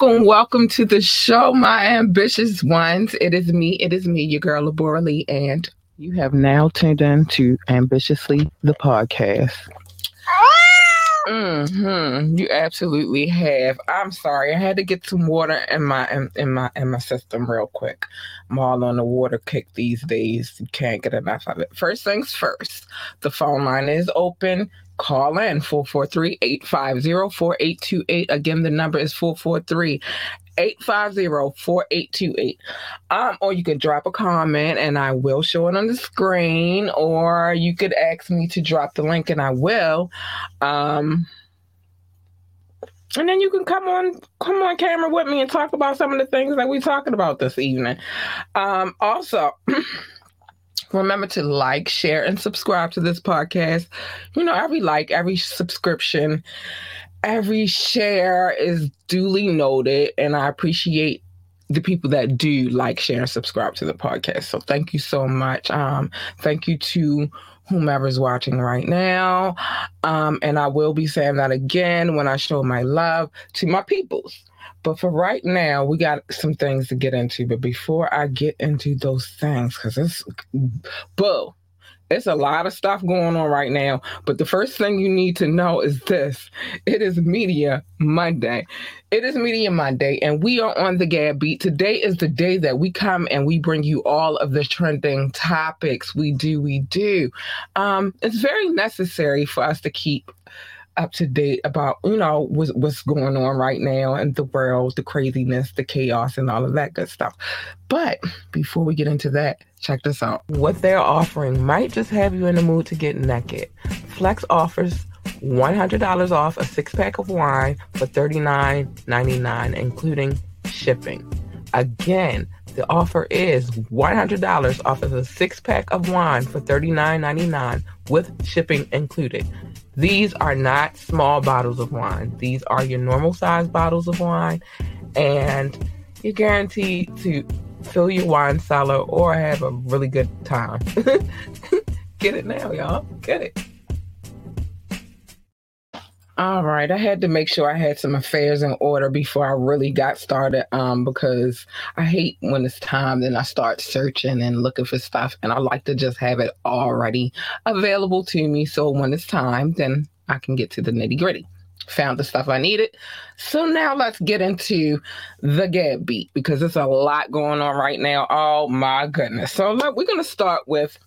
welcome, welcome to the show, my ambitious ones. It is me, it is me, your girl, Lebora Lee, and you have now tuned in to Ambitiously the podcast. Mm-hmm. You absolutely have. I'm sorry. I had to get some water in my in, in my in my system real quick. I'm all on the water kick these days. You can't get enough of it. First things first. The phone line is open. Call in 443-850-4828. Again, the number is 443 850-4828. Um, or you could drop a comment and I will show it on the screen, or you could ask me to drop the link and I will. Um and then you can come on come on camera with me and talk about some of the things that we're talking about this evening. Um also remember to like, share, and subscribe to this podcast. You know, every like, every subscription every share is duly noted, and I appreciate the people that do like, share, and subscribe to the podcast. So thank you so much. Um, thank you to whomever's watching right now. Um, and I will be saying that again when I show my love to my peoples. But for right now, we got some things to get into. But before I get into those things, because it's boo, it's a lot of stuff going on right now. But the first thing you need to know is this it is Media Monday. It is Media Monday, and we are on the Gab Beat. Today is the day that we come and we bring you all of the trending topics. We do, we do. Um, it's very necessary for us to keep up to date about you know what's, what's going on right now in the world the craziness the chaos and all of that good stuff. But before we get into that check this out. What they're offering might just have you in the mood to get naked. Flex offers $100 off a six pack of wine for $39.99 including shipping. Again the offer is $100 off of a six pack of wine for $39.99 with shipping included. These are not small bottles of wine. These are your normal size bottles of wine, and you're guaranteed to fill your wine cellar or have a really good time. Get it now, y'all. Get it. All right, I had to make sure I had some affairs in order before I really got started. Um, because I hate when it's time, then I start searching and looking for stuff, and I like to just have it already available to me. So when it's time, then I can get to the nitty gritty. Found the stuff I needed. So now let's get into the Gab beat because there's a lot going on right now. Oh my goodness. So look, we're gonna start with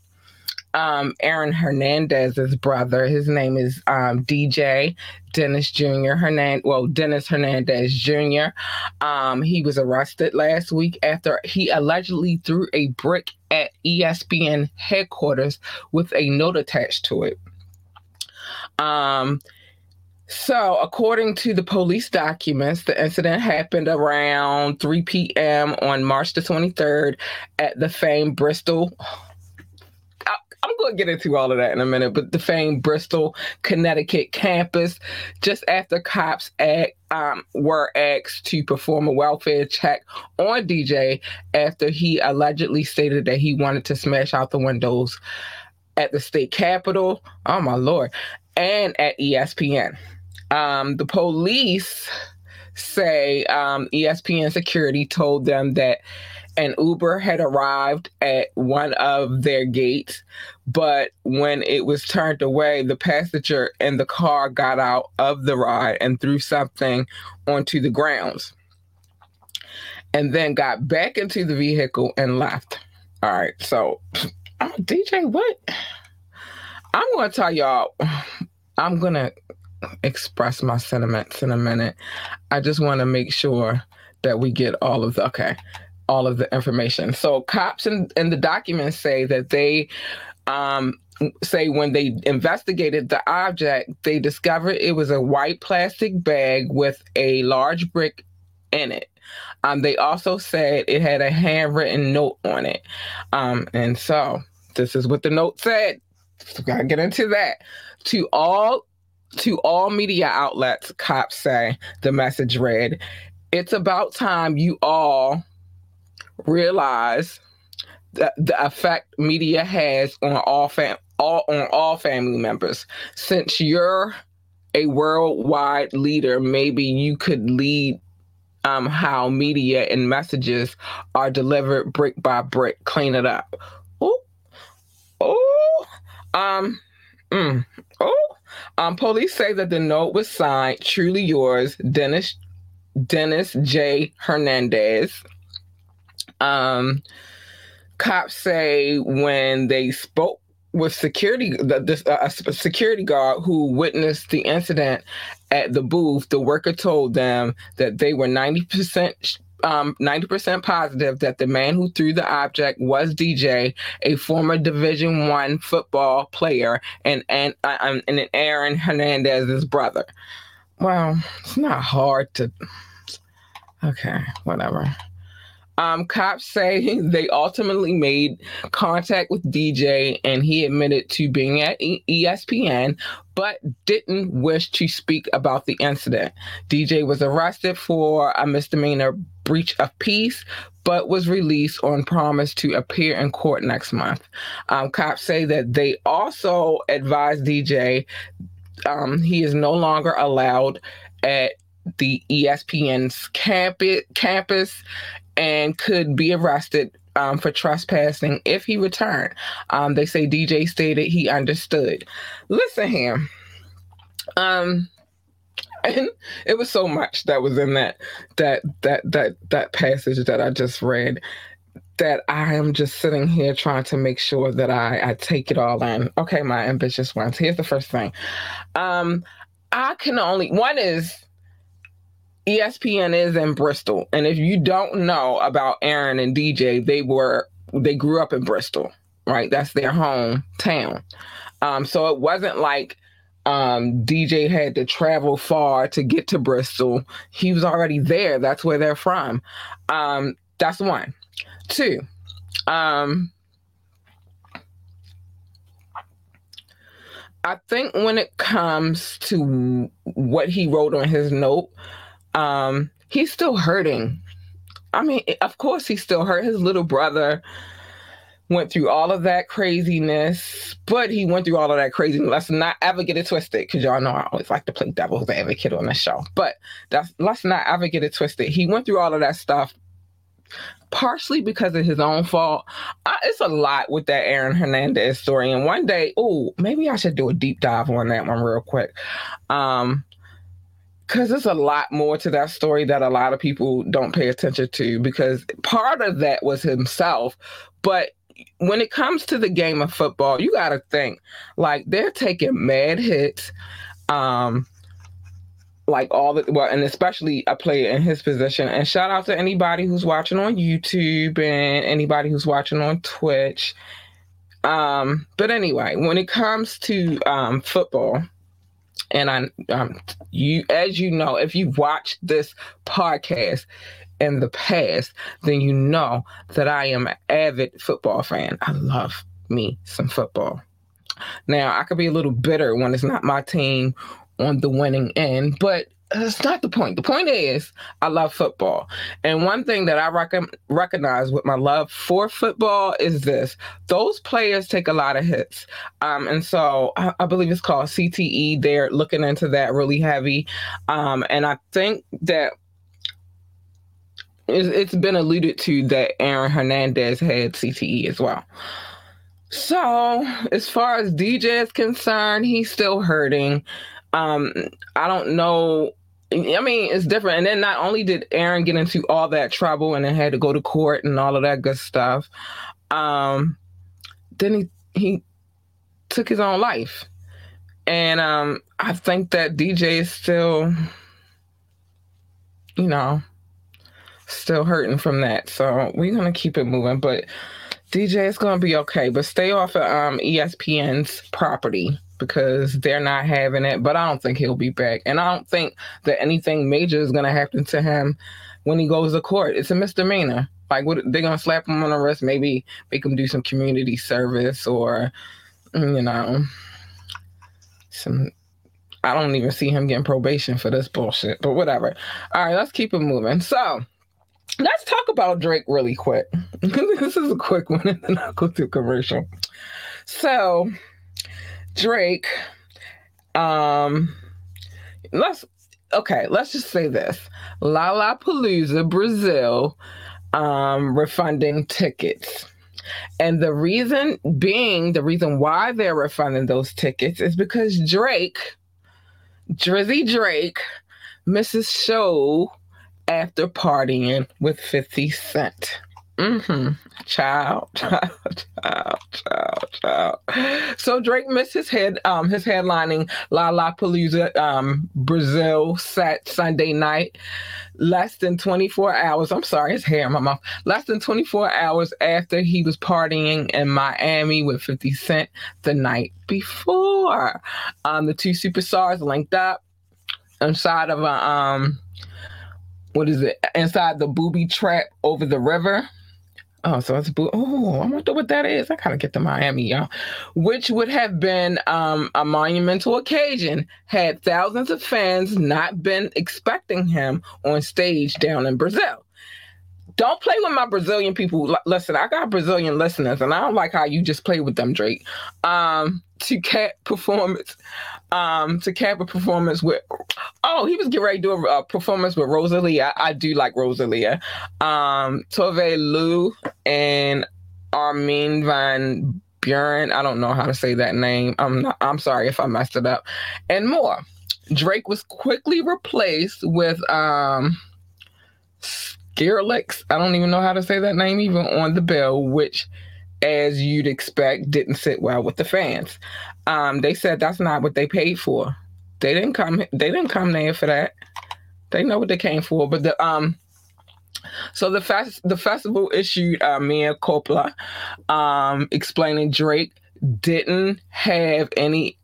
um, Aaron Hernandez's brother. His name is um, DJ Dennis Jr. Hernandez. Well, Dennis Hernandez Jr. Um, he was arrested last week after he allegedly threw a brick at ESPN headquarters with a note attached to it. Um, so, according to the police documents, the incident happened around 3 p.m. on March the 23rd at the famed Bristol I'm going to get into all of that in a minute, but the famed Bristol, Connecticut campus, just after cops at, um, were asked to perform a welfare check on DJ after he allegedly stated that he wanted to smash out the windows at the state capitol. Oh, my Lord. And at ESPN. Um, the police say um, ESPN security told them that an Uber had arrived at one of their gates, but when it was turned away, the passenger in the car got out of the ride and threw something onto the grounds and then got back into the vehicle and left. All right, so uh, oh, DJ, what? I'm to tell y'all, I'm to express my sentiments in a minute. I just want to make sure that we get all of the, okay all of the information. So cops in, in the documents say that they um, say when they investigated the object, they discovered it was a white plastic bag with a large brick in it. Um, they also said it had a handwritten note on it. Um, and so this is what the note said. So gotta get into that. To all to all media outlets, cops say the message read, It's about time you all realize the, the effect media has on all fam all on all family members since you're a worldwide leader, maybe you could lead um, how media and messages are delivered brick by brick. Clean it up. Oh, oh, um, mm, oh. Um, police say that the note was signed "Truly Yours, Dennis Dennis J. Hernandez." Um, cops say when they spoke with security, the, this, uh, a security guard who witnessed the incident at the booth, the worker told them that they were ninety percent um, 90% positive that the man who threw the object was DJ, a former Division One football player, and and uh, um, and Aaron Hernandez's brother. Well, it's not hard to. Okay, whatever. Um, cops say they ultimately made contact with DJ and he admitted to being at ESPN, but didn't wish to speak about the incident. DJ was arrested for a misdemeanor breach of peace, but was released on promise to appear in court next month. Um, cops say that they also advised DJ um, he is no longer allowed at the ESPN's campus, campus and could be arrested um, for trespassing if he returned. Um, they say DJ stated he understood. Listen here. Um, and it was so much that was in that that that that that passage that I just read that I am just sitting here trying to make sure that I, I take it all in. Okay, my ambitious ones. Here's the first thing. Um, I can only one is ESPN is in Bristol. And if you don't know about Aaron and DJ, they were they grew up in Bristol, right? That's their hometown. Um, so it wasn't like um, DJ had to travel far to get to Bristol. He was already there. That's where they're from. Um, that's one. Two. Um, I think when it comes to what he wrote on his note, um, he's still hurting. I mean, of course, he's still hurt. His little brother went through all of that craziness, but he went through all of that craziness. Let's not ever get it twisted, because y'all know I always like to play devil's advocate on the show. But that's let's not ever get it twisted. He went through all of that stuff partially because of his own fault. Uh, it's a lot with that Aaron Hernandez story. And one day, oh, maybe I should do a deep dive on that one real quick. Um, because there's a lot more to that story that a lot of people don't pay attention to because part of that was himself. But when it comes to the game of football you got to think like they're taking mad hits um like all the well and especially a player in his position. And shout out to anybody who's watching on youtube and anybody who's watching on twitch. Um but anyway when it comes to um football and I, um, you, as you know, if you've watched this podcast in the past, then you know that I am an avid football fan. I love me some football. Now, I could be a little bitter when it's not my team on the winning end, but that's not the point. The point is, I love football. And one thing that I rec- recognize with my love for football is this those players take a lot of hits. Um, and so I, I, believe it's called CTE. They're looking into that really heavy. Um, and I think that it's been alluded to that Aaron Hernandez had CTE as well. So, as far as DJ is concerned, he's still hurting. Um, I don't know I mean, it's different. And then not only did Aaron get into all that trouble and then had to go to court and all of that good stuff, um, then he he took his own life. And um, I think that DJ is still, you know, still hurting from that. So we're gonna keep it moving. But DJ is gonna be okay. But stay off of um, ESPN's property because they're not having it. But I don't think he'll be back. And I don't think that anything major is going to happen to him when he goes to court. It's a misdemeanor. Like, what, they're going to slap him on the wrist, maybe make him do some community service or, you know, some. I don't even see him getting probation for this bullshit, but whatever. All right, let's keep it moving. So, let's talk about Drake really quick. this is a quick one, and then I'll go to commercial. So, Drake um let's okay, let's just say this. Lollapalooza Brazil um refunding tickets. And the reason being, the reason why they're refunding those tickets is because Drake, Drizzy Drake, misses show after partying with 50 Cent. Mm-hmm. Child, child, child, child, child. So Drake missed his head, um, his headlining Lollapalooza, um, Brazil set Sunday night, less than 24 hours. I'm sorry, his hair in my mouth. Less than 24 hours after he was partying in Miami with 50 Cent the night before. Um, the two superstars linked up inside of a um, what is it? Inside the booby trap over the river. Oh, so it's blue. Oh, I wonder what that is. I gotta get to Miami, y'all. Which would have been um, a monumental occasion had thousands of fans not been expecting him on stage down in Brazil. Don't play with my Brazilian people. Listen, I got Brazilian listeners, and I don't like how you just play with them, Drake. Um, to cap performance, um, to cap a performance with. Oh, he was getting ready to do a, a performance with Rosalia. I, I do like Rosalia. Um, Tove Lo and Armin van Buuren. I don't know how to say that name. I'm not, I'm sorry if I messed it up, and more. Drake was quickly replaced with um Skrillex. I don't even know how to say that name even on the bill, which as you'd expect, didn't sit well with the fans. Um, they said that's not what they paid for. They didn't come. They didn't come there for that. They know what they came for. But the um, so the fest the festival issued uh, mea culpa, um, explaining Drake didn't have any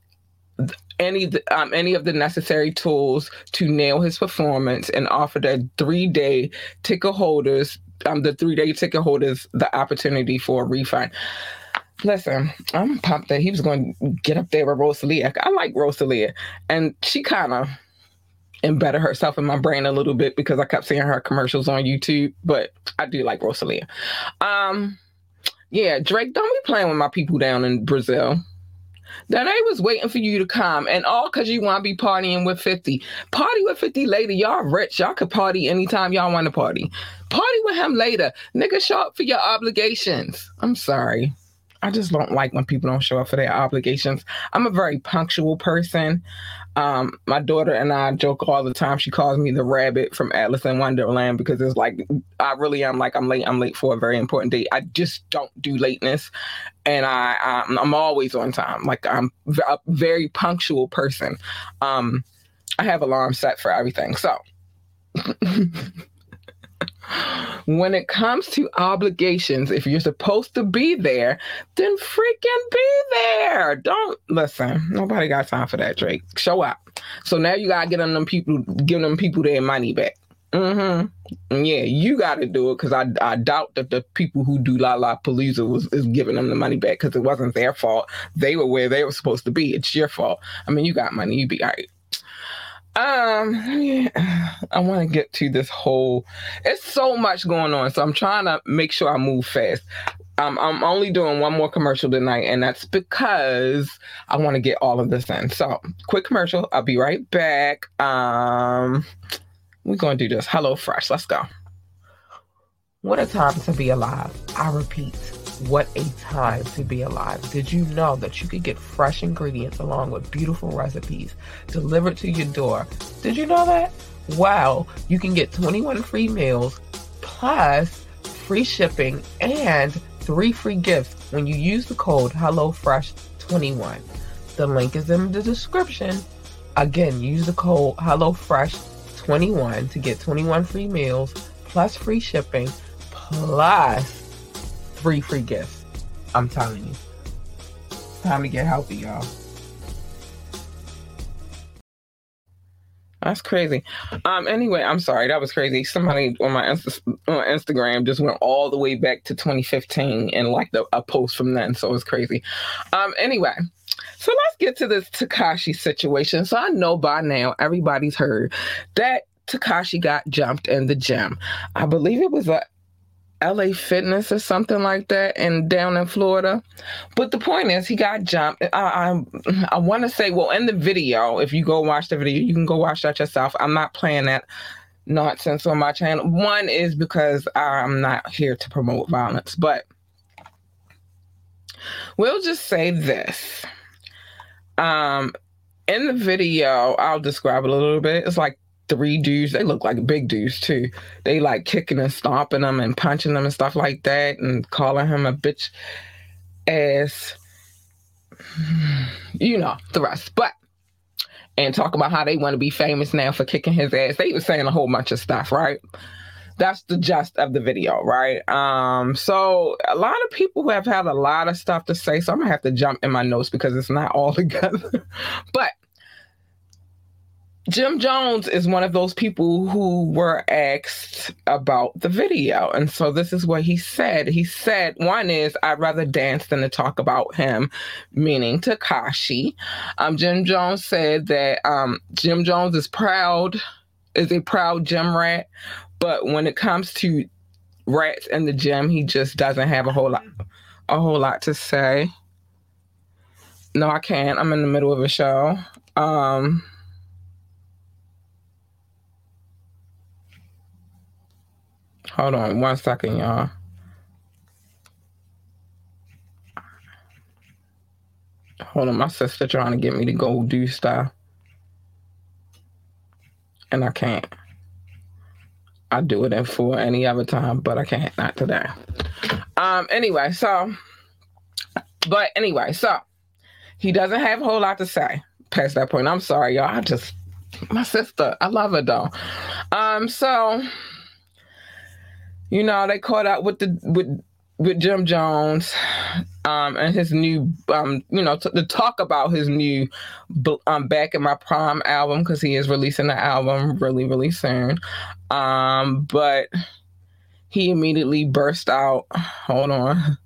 any um, any of the necessary tools to nail his performance and offered a three day ticket holders um, the three day ticket holders the opportunity for a refund. Listen, I'm pumped that he was going to get up there with Rosalia. I like Rosalia, and she kind of embedded herself in my brain a little bit because I kept seeing her commercials on YouTube. But I do like Rosalia. Um, yeah, Drake, don't be playing with my people down in Brazil. That they was waiting for you to come, and all because you want to be partying with 50. Party with 50 later. Y'all rich. Y'all could party anytime y'all want to party. Party with him later. Nigga, show up for your obligations. I'm sorry. I just don't like when people don't show up for their obligations. I'm a very punctual person. Um, my daughter and I joke all the time. She calls me the rabbit from Alice in Wonderland because it's like I really am like I'm late. I'm late for a very important date. I just don't do lateness, and I I'm, I'm always on time. Like I'm a very punctual person. Um, I have alarms set for everything. So. when it comes to obligations, if you're supposed to be there, then freaking be there. Don't listen. Nobody got time for that, Drake. Show up. So now you gotta get them, people, give them people their money back. Mm-hmm. Yeah, you got to do it because I, I doubt that the people who do Lollapalooza was is giving them the money back because it wasn't their fault. They were where they were supposed to be. It's your fault. I mean, you got money, you be all right. Um, I want to get to this whole. It's so much going on, so I'm trying to make sure I move fast. Um, I'm only doing one more commercial tonight, and that's because I want to get all of this in. So, quick commercial. I'll be right back. Um, we're gonna do this. Hello Fresh. Let's go. What a time to be alive. I repeat. What a time to be alive. Did you know that you could get fresh ingredients along with beautiful recipes delivered to your door? Did you know that? Wow, you can get 21 free meals plus free shipping and three free gifts when you use the code HelloFresh21. The link is in the description. Again, use the code HelloFresh21 to get 21 free meals plus free shipping plus three free gifts. I'm telling you. Time to get healthy, y'all. That's crazy. Um. Anyway, I'm sorry. That was crazy. Somebody on my Insta- on Instagram just went all the way back to 2015 and liked a, a post from then. So it's crazy. Um. Anyway, so let's get to this Tekashi situation. So I know by now everybody's heard that Tekashi got jumped in the gym. I believe it was a LA Fitness or something like that, and down in Florida. But the point is, he got jumped. I I, I want to say, well, in the video, if you go watch the video, you can go watch that yourself. I'm not playing that nonsense on my channel. One is because I'm not here to promote violence, but we'll just say this. Um, in the video, I'll describe it a little bit. It's like three dudes. They look like big dudes too. They like kicking and stomping them and punching them and stuff like that and calling him a bitch ass. You know, the rest. But and talk about how they want to be famous now for kicking his ass. They were saying a whole bunch of stuff, right? That's the gist of the video, right? Um, so a lot of people have had a lot of stuff to say, so I'm gonna have to jump in my notes because it's not all together. but Jim Jones is one of those people who were asked about the video. And so this is what he said. He said, one is, I'd rather dance than to talk about him, meaning Tekashi. Um, Jim Jones said that um, Jim Jones is proud, is a proud gym rat. But when it comes to rats in the gym, he just doesn't have a whole lot, a whole lot to say. No, I can't. I'm in the middle of a show. Um, Hold on one second, y'all. Hold on, my sister trying to get me to go do stuff. And I can't. I do it in full any other time, but I can't, not today. Um, anyway, so but anyway, so he doesn't have a whole lot to say past that point. I'm sorry, y'all. I just my sister, I love her though. Um, so you know, they caught up with the with with Jim Jones um, and his new, um, you know, t- to talk about his new um, Back in My Prime album because he is releasing the album really, really soon. Um, but he immediately burst out, hold on,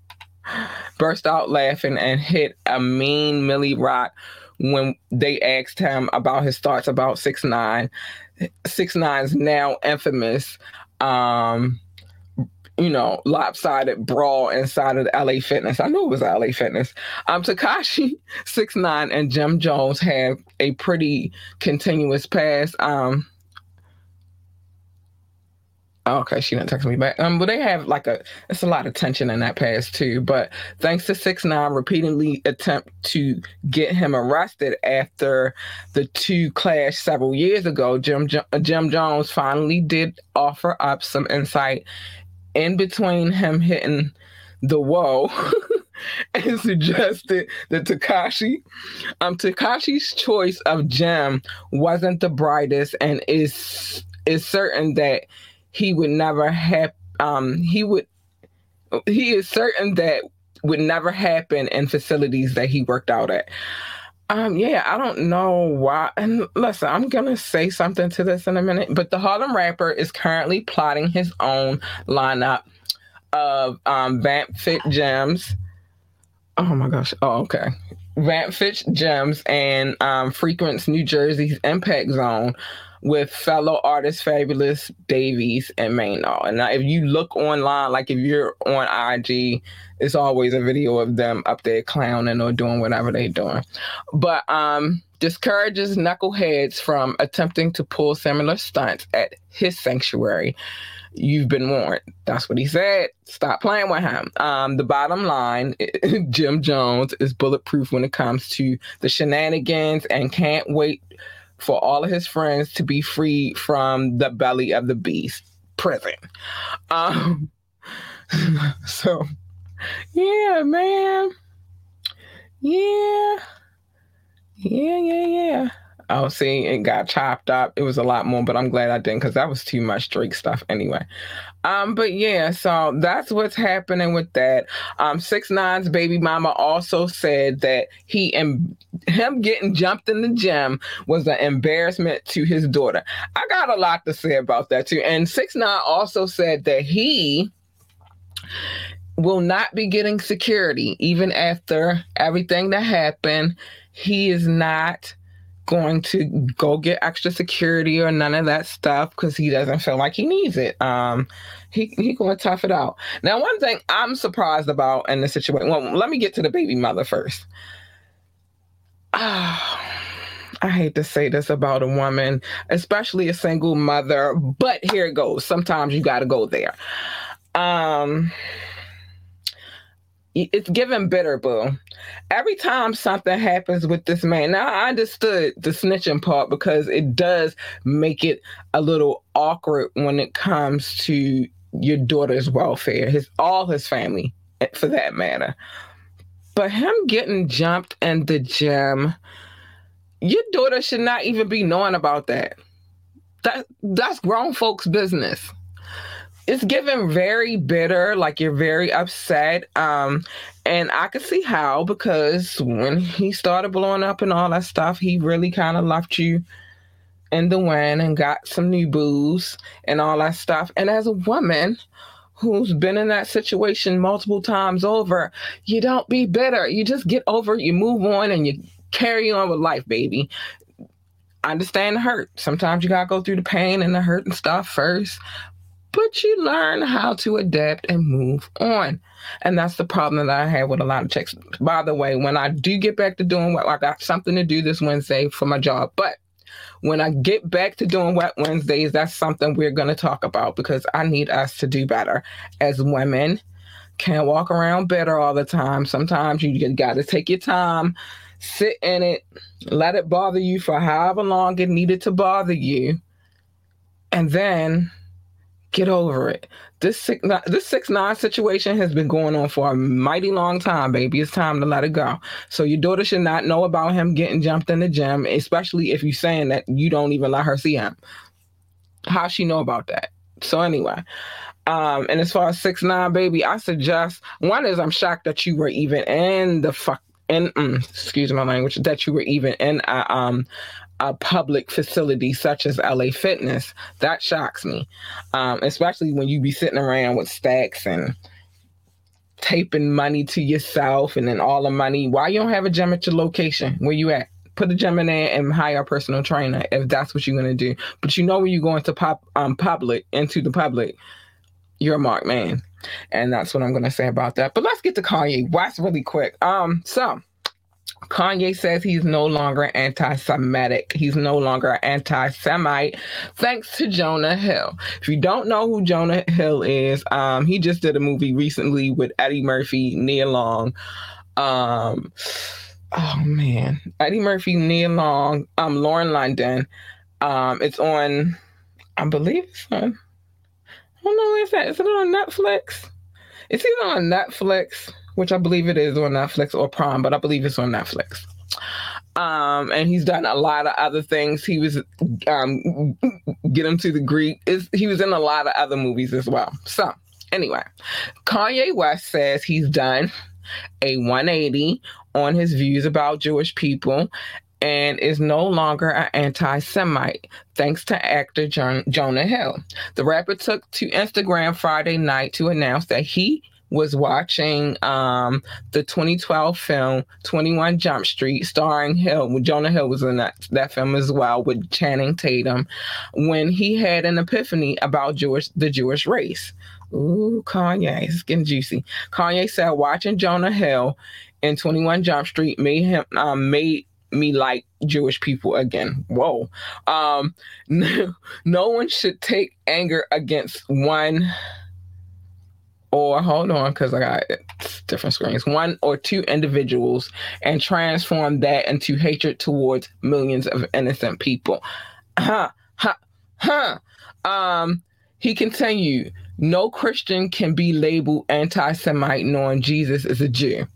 burst out laughing and hit a mean Milly Rock when they asked him about his thoughts about Six Nine. Six Nine's now infamous um you know, lopsided brawl inside of LA Fitness. I knew it was LA Fitness. Um, Tekashi Six Nine and Jim Jones have a pretty continuous past. Um, okay, she didn't text me back. Um, but they have like a it's a lot of tension in that past too. But thanks to Six Nine repeatedly attempt to get him arrested after the two clash several years ago, Jim Jim Jones finally did offer up some insight in between him hitting the whoa and suggested that Tekashi, um, Tekashi's choice of gem wasn't the brightest and is is certain that he would never have um he would he is certain that would never happen in facilities that he worked out at. Um, yeah, I don't know why. And listen, I'm gonna say something to this in a minute, but the Harlem rapper is currently plotting his own lineup of um Vamp Fit Gems. Oh my gosh. Oh, okay. Vamp Fit Gems and um frequents New Jersey's Impact Zone with fellow artist Fabolous Davies and Maynard. And now if you look online, like if you're on IG, it's always a video of them up there clowning or doing whatever they're doing. But um discourages knuckleheads from attempting to pull similar stunts at his sanctuary. You've been warned. That's what he said. Stop playing with him. Um, the bottom line Jim Jones is bulletproof when it comes to the shenanigans and can't wait for all of his friends to be free from the belly of the beast prison. Um, so, yeah, man. Yeah. Yeah, yeah, yeah. Oh, see, it got chopped up. It was a lot more, but I'm glad I didn't because that was too much Drake stuff anyway. Um, but yeah, so that's what's happening with that. Um, Six Nine's baby mama also said that he and him getting jumped in the gym was an embarrassment to his daughter. I got a lot to say about that too. And Six Nine also said that he will not be getting security even after everything that happened. He is not going to go get extra security or none of that stuff because he doesn't feel like he needs it. Um, he he going to tough it out. Now, one thing I'm surprised about in the situation. Well, let me get to the baby mother first. Ah. I hate to say this about a woman, especially a single mother, but here it goes. Sometimes you got to go there. Um, it's given bitter, boo. Every time something happens with this man, now I understood the snitching part because it does make it a little awkward when it comes to your daughter's welfare, his all his family, eh, for that matter. But him getting jumped in the gym, your daughter should not even be knowing about that. That that's grown folks' business it's given very bitter, like you're very upset. Um, and I could see how because when he started blowing up and all that stuff, he really kind of left you in the wind and got some new booze and all that stuff. And as a woman who's been in that situation multiple times over, you don't be bitter. You just get over it, you move on, and you carry on with life, baby. Understand the hurt. Sometimes you gotta go through the pain and the hurt and stuff first, but you learn how to adapt and move on. And that's the problem that I have with a lot of chicks. By the way, when I do get back to doing what I got something to do this Wednesday for my job, but when I get back to doing Wet Wednesdays, that's something we're going to talk about because I need us to do better as women. Can't walk around better all the time. Sometimes you just got to take your time, sit in it, let it bother you for however long it needed to bother you. And then Get over it. This six this six nine situation has been going on for a mighty long time, baby. It's time to let it go. So your daughter should not know about him getting jumped in the gym, especially if you're saying that you don't even let her see him. How she know about that? So anyway, um, and as far as six nine, baby, I suggest one is I'm shocked that you were even in the fuck in mm, excuse my language that you were even in a um a public facility such as LA Fitness. That shocks me, um, especially when you be sitting around with stacks and taping money to yourself and then all the money. Why you don't have a gym at your location? Where you at? Put a gym in there and hire a personal trainer if that's what you're gonna do. But you know when you're going to pop um public into the public, you're a marked man. And that's what I'm gonna say about that. But let's get to Kanye West really quick. Um, so Kanye says he's no longer anti Semitic. He's no longer anti Semite, thanks to Jonah Hill. If you don't know who Jonah Hill is, um, he just did a movie recently with Eddie Murphy, Nia Long. Um, oh man, Eddie Murphy, Nia Long, um, Lauren London. Um, it's on, I believe it's on, I don't know, is that, is it on Netflix? It's either on Netflix which I believe it is on Netflix or Prime, but I believe it's on Netflix. Um, and he's done a lot of other things. He was um, get him to the Greek. He was in a lot of other movies as well. So anyway, Kanye West says he's done a 180 on his views about Jewish people and is no longer an anti Semite, thanks to actor John- Jonah Hill. The rapper took to Instagram Friday night to announce that he was watching um, the 2012 film 21 Jump Street, starring Hill. Jonah Hill was in that, that film as well with Channing Tatum, when he had an epiphany about Jewish the Jewish race. Ooh, Kanye, it's getting juicy. Kanye said watching Jonah Hill in 21 Jump Street made him um, made me like Jewish people again. Whoa. Um, no, no one should take anger against one or hold on because I got different screens, one or two individuals and transform that into hatred towards millions of innocent people. Huh, huh, huh. Um, he continued, no Christian can be labeled anti-Semite knowing Jesus is a Jew.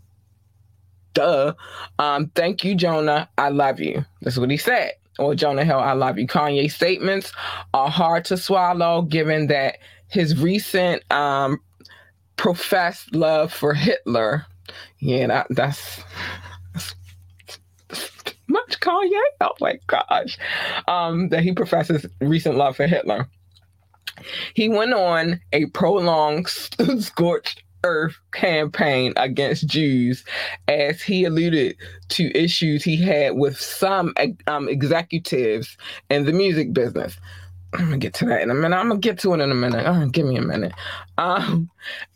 Duh. Um, thank you, Jonah. I love you. That's what he said. Or Jonah Hill, I love you. Kanye's statements are hard to swallow given that his recent um, professed love for Hitler. Yeah, that, that's, that's, much Kanye. Oh my gosh. Um, that he professes recent love for Hitler. He went on a prolonged scorched earth campaign against Jews as he alluded to issues he had with some um, executives in the music business. I'm gonna get to that in a minute. I'm gonna get to it in a minute. Oh, give me a minute. Um,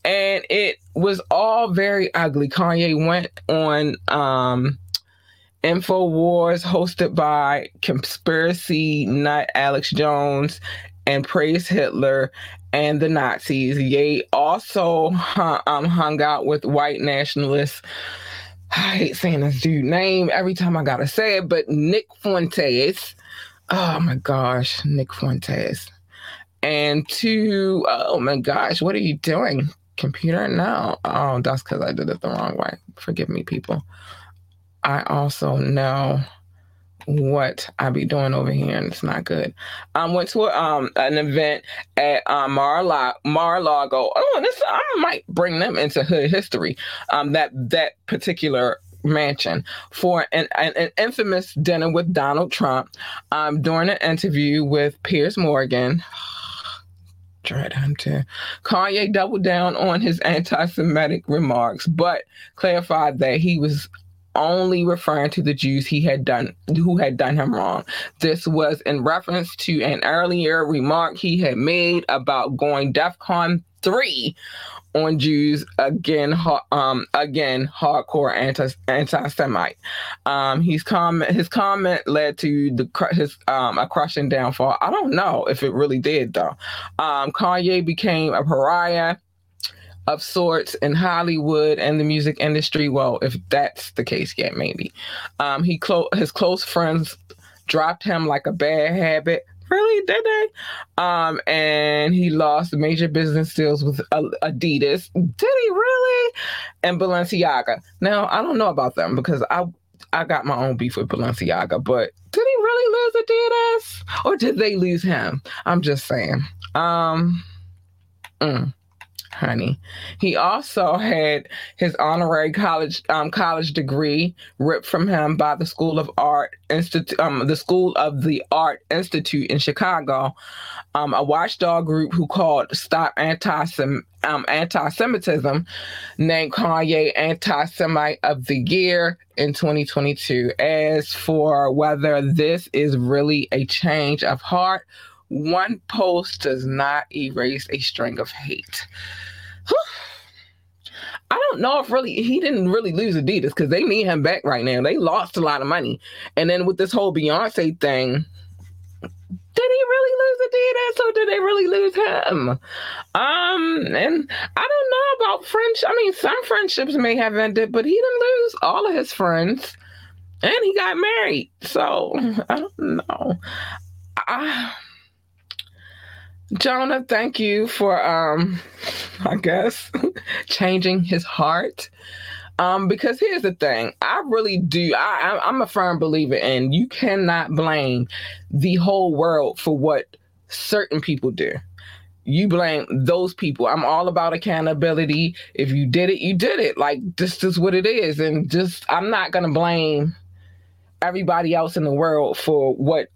and it was all very ugly. Kanye went on um InfoWars hosted by conspiracy nut Alex Jones and praised Hitler and the Nazis. Ye also hung, um, hung out with white nationalists. I hate saying this dude name every time I gotta say it, but Nick Fuentes. Oh my gosh, Nick Fuentes. And to oh my gosh, what are you doing? Computer? No. Oh, that's because I did it the wrong way. Forgive me, people. I also know what I be doing over here, and it's not good. I went to a, um an event at um, Mar-a-Lago. Oh, this I might bring them into hood history. Um, that that particular mansion for an, an, an, infamous dinner with Donald Trump. Um, during an interview with Piers Morgan. Dread too. Kanye doubled down on his anti-Semitic remarks, but clarified that he was only referring to the Jews he had done who had done him wrong. This was in reference to an earlier remark he had made about going DEFCON 3 on Jews again um again hardcore anti anti-Semite. Um he's comment his comment led to the his um a crushing downfall. I don't know if it really did though. Um Kanye became a pariah of sorts in Hollywood and the music industry. Well, if that's the case, yet yeah, maybe. Um, he clo- his close friends dropped him like a bad habit. Really, did they? Um, and he lost major business deals with Adidas. Did he really? And Balenciaga. Now I don't know about them because I I got my own beef with Balenciaga, but did he really lose Adidas or did they lose him? I'm just saying. Um. Mm honey. He also had his honorary college um, college degree ripped from him by the School of Art Institute, um, the School of the Art Institute in Chicago, um, a watchdog group who called Stop Anti um, Anti-Semitism, named Kanye Anti-Semite of the Year in 2022. As for whether this is really a change of heart one post does not erase a string of hate. I don't know if really he didn't really lose Adidas because they need him back right now. They lost a lot of money. And then with this whole Beyonce thing, did he really lose Adidas or did they really lose him? Um, and I don't know about French. I mean, some friendships may have ended, but he didn't lose all of his friends. And he got married. So I don't know. I Jonah, thank you for um I guess changing his heart. Um, because here's the thing, I really do. I, I'm a firm believer in you cannot blame the whole world for what certain people do. You blame those people. I'm all about accountability. If you did it, you did it. Like this is what it is, and just I'm not gonna blame everybody else in the world for what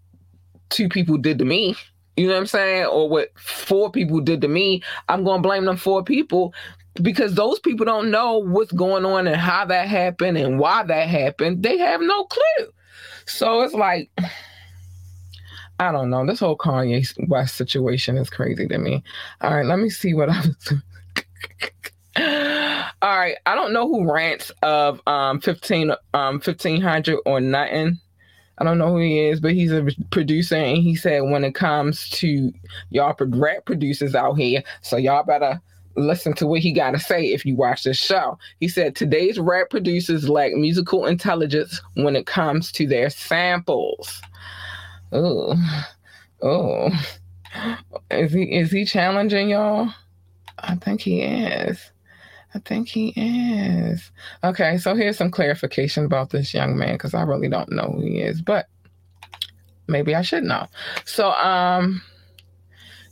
two people did to me. You know what I'm saying? Or what four people did to me, I'm going to blame them four people because those people don't know what's going on and how that happened and why that happened. They have no clue. So it's like, I don't know. This whole Kanye West situation is crazy to me. All right, let me see what I was. All right, I don't know who Rance of um 15 um 1500 or nothing. I don't know who he is, but he's a producer, and he said when it comes to y'all rap producers out here, so y'all better listen to what he got to say if you watch this show. He said today's rap producers lack musical intelligence when it comes to their samples. Oh, oh, is he is he challenging y'all? I think he is. I think he is. Okay, so here's some clarification about this young man because I really don't know who he is, but maybe I should know. So, um,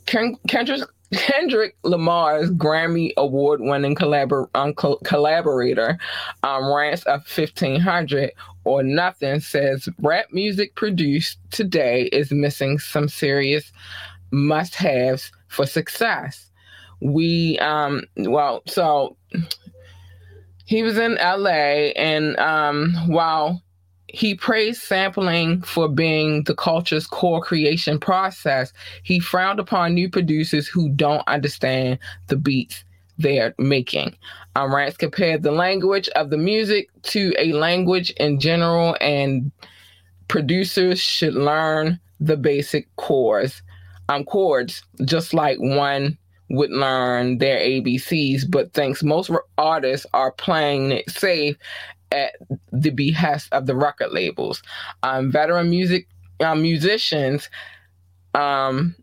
Ken- Kendrick Kendrick Lamar's Grammy Award winning collabor- um, co- collaborator, um, Rance of 1500 or Nothing, says rap music produced today is missing some serious must haves for success. We, um, well, so he was in LA, and um, while he praised sampling for being the culture's core creation process, he frowned upon new producers who don't understand the beats they're making. Um, Rance compared the language of the music to a language in general, and producers should learn the basic chords, um, chords, just like one would learn their ABCs, but thinks most artists are playing it safe at the behest of the record labels. Um, veteran music uh, musicians um,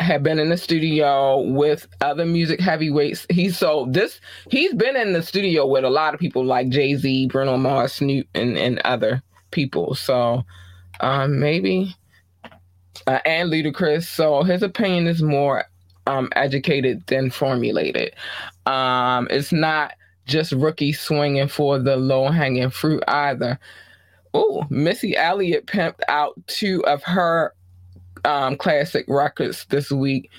have been in the studio with other music heavyweights. He's so this he's been in the studio with a lot of people like Jay Z, Bruno Mars, Snoop, and and other people. So um, maybe uh, and Ludacris. So his opinion is more um, educated than formulated. Um, it's not just rookie swinging for the low hanging fruit either. Oh, Missy Elliott pimped out two of her um, classic records this week.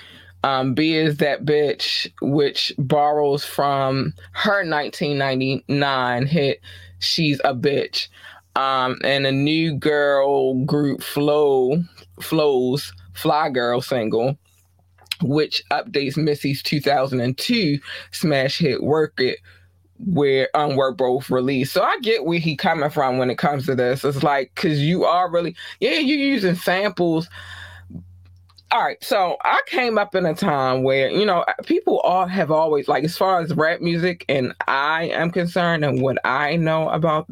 Um, B is that bitch, which borrows from her 1999 hit "She's a Bitch," um, and a new girl group FLO FLO's "Fly Girl" single which updates Missy's 2002 smash hit "Work It," where um were both released. So I get where he coming from when it comes to this. It's like because you are really yeah you're using samples. All right, so I came up in a time where you know people all have always like as far as rap music and I am concerned and what I know about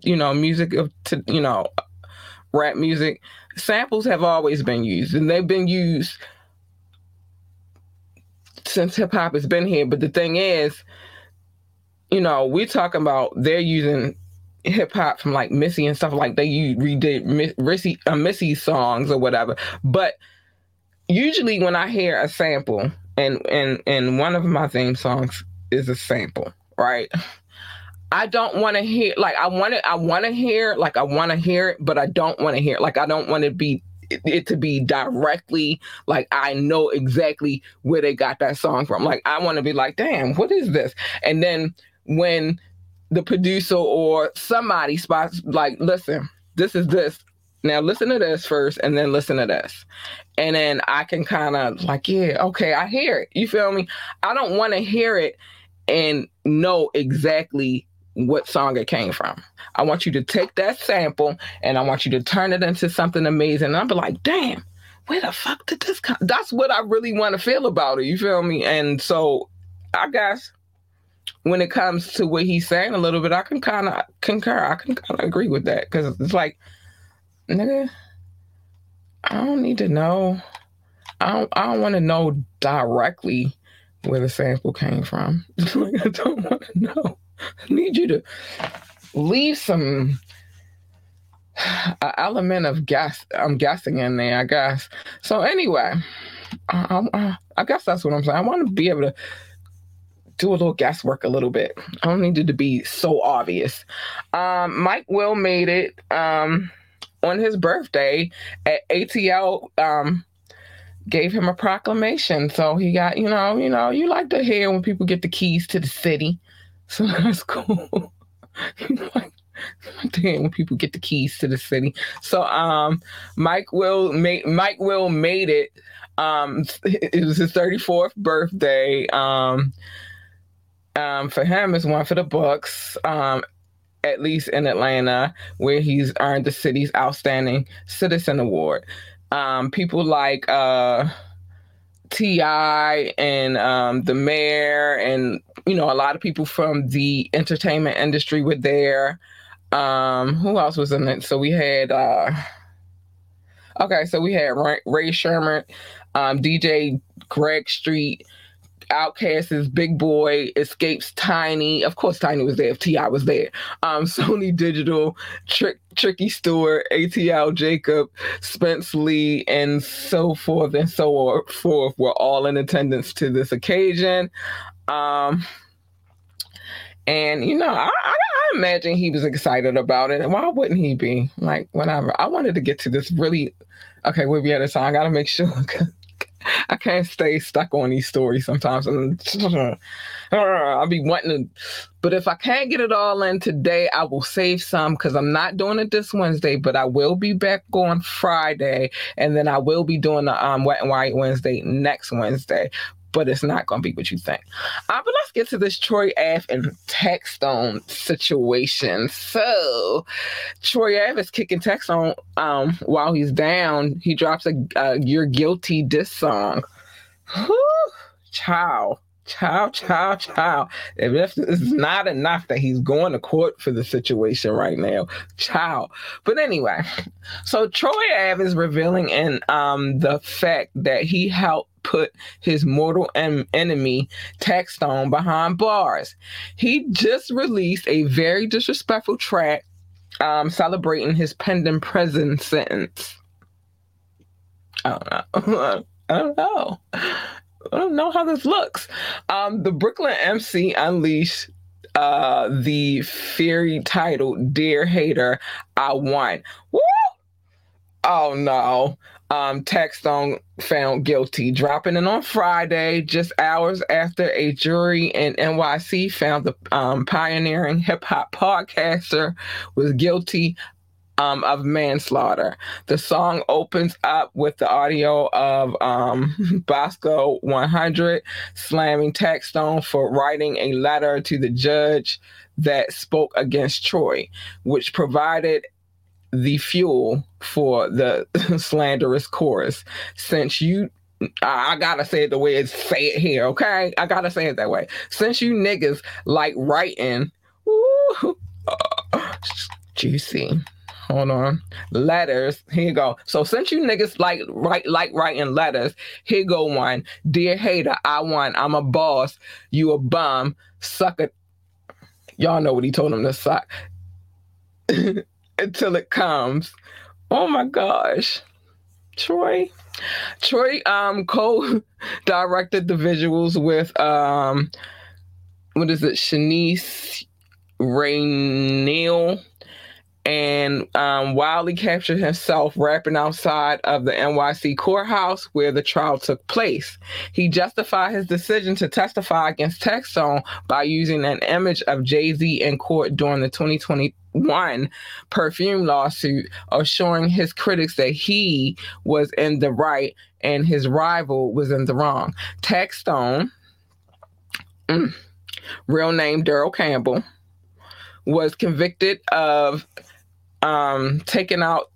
you know music of to you know rap music samples have always been used and they've been used since hip hop has been here. But the thing is, you know, we're talking about they're using hip hop from like Missy and stuff like they redid Missy uh, Missy songs or whatever. But usually when I hear a sample and and and one of my theme songs is a sample, right? I don't want to hear like I want to I want to hear like I want to hear it, but I don't want to hear it. Like I don't want to be it, to be directly like I know exactly where they got that song from. Like I want to be like, damn, what is this? And then when the producer or somebody spots like, listen, this is this. Now listen to this first and then listen to this. And then I can kind of like, yeah, okay, I hear it. You feel me? I don't want to hear it and know exactly what song it came from. I want you to take that sample and I want you to turn it into something amazing. And I'll be like, damn, where the fuck did this come? That's what I really want to feel about it. You feel me? And so I guess when it comes to what he's saying a little bit, I can kind of concur. I can kind of agree with that because it's like, nigga, I don't need to know. I don't. I don't want to know directly where the sample came from. like I don't want to know. I need you to leave some uh, element of gas. I'm guessing in there, I guess. So anyway, I, I, I guess that's what I'm saying. I want to be able to do a little guesswork a little bit. I don't need it to be so obvious. Um, Mike WiLL Made-It um, on his birthday at ATL. Um, gave him a proclamation, so he got you know you know you like to hear when people get the keys to the city. So that's cool. like, damn, when people get the keys to the city. So um Mike will make Mike WiLL Made-It. Um it was his 34th birthday. Um um for him it's one for the books. Um at least in Atlanta, where he's earned the city's outstanding citizen award. Um people like uh T.I. and um, the mayor, and you know, a lot of people from the entertainment industry were there. Um, who else was in it? So we had, uh, okay, so we had Rae, Sremmurd, um, DJ Greg Street, OutKast's Big Boi, Xscape's Tiny. Of course, Tiny was there if T.I. was there. Um, Sonny Digital, Trick, Tricky Stewart, ATL Jacob, Spence Lee, and so forth and so forth were all in attendance to this occasion. Um, and you know, I, I, I imagine he was excited about it. And Why wouldn't he be? Like, whatever. I wanted to get to this really. Okay, we'll be at a time. I gotta make sure. I can't stay stuck on these stories sometimes. I'll be wanting to, but if I can't get it all in today, I will save some because I'm not doing it this Wednesday, but I will be back on Friday, and then I will be doing the um, Wet and White Wednesday next Wednesday but it's not going to be what you think. Uh, but let's get to this Troy Ave and Taxstone situation. So, Troy Ave is kicking Taxstone um, while he's down. He drops a uh, "You're Guilty" diss song. Whew, ciao. Child, child, child. If is not enough that he's going to court for the situation right now, child. But anyway, so Troy Ave is revealing in um the fact that he helped put his mortal en- enemy Taxstone behind bars. He just released a very disrespectful track um, celebrating his pending prison sentence. I don't know. I don't know. I don't know how this looks. Um, the Brooklyn MC unleashed uh, the fairy title "Dear Hater, I Won." Woo! Oh no um, Taxstone found guilty, dropping it on Friday, just hours after a jury in NYC found the um, pioneering hip hop podcaster was guilty um, of manslaughter. The song opens up with the audio of um, Bosco 100 slamming Taxstone for writing a letter to the judge that spoke against Troy, which provided the fuel for the slanderous chorus since you I gotta say it the way it's say it here, okay? I gotta say it that way. Since you niggas like writing, woo, uh, juicy. Hold on. Letters. Here you go. So since you niggas like write like writing letters, here go one. Dear hater, I won. I'm a boss. You a bum. Suck it. Y'all know what he told him to suck. until it comes. Oh my gosh. Troy. Troy um co-directed the visuals with um what is it, Shanice Rainell and um, Wiley captured himself rapping outside of the NYC courthouse where the trial took place. He justified his decision to testify against Taxstone by using an image of Jay Z in court during the 2021 perfume lawsuit, assuring his critics that he was in the right and his rival was in the wrong. Taxstone, mm, real name Daryl Campbell, was convicted of um, taking out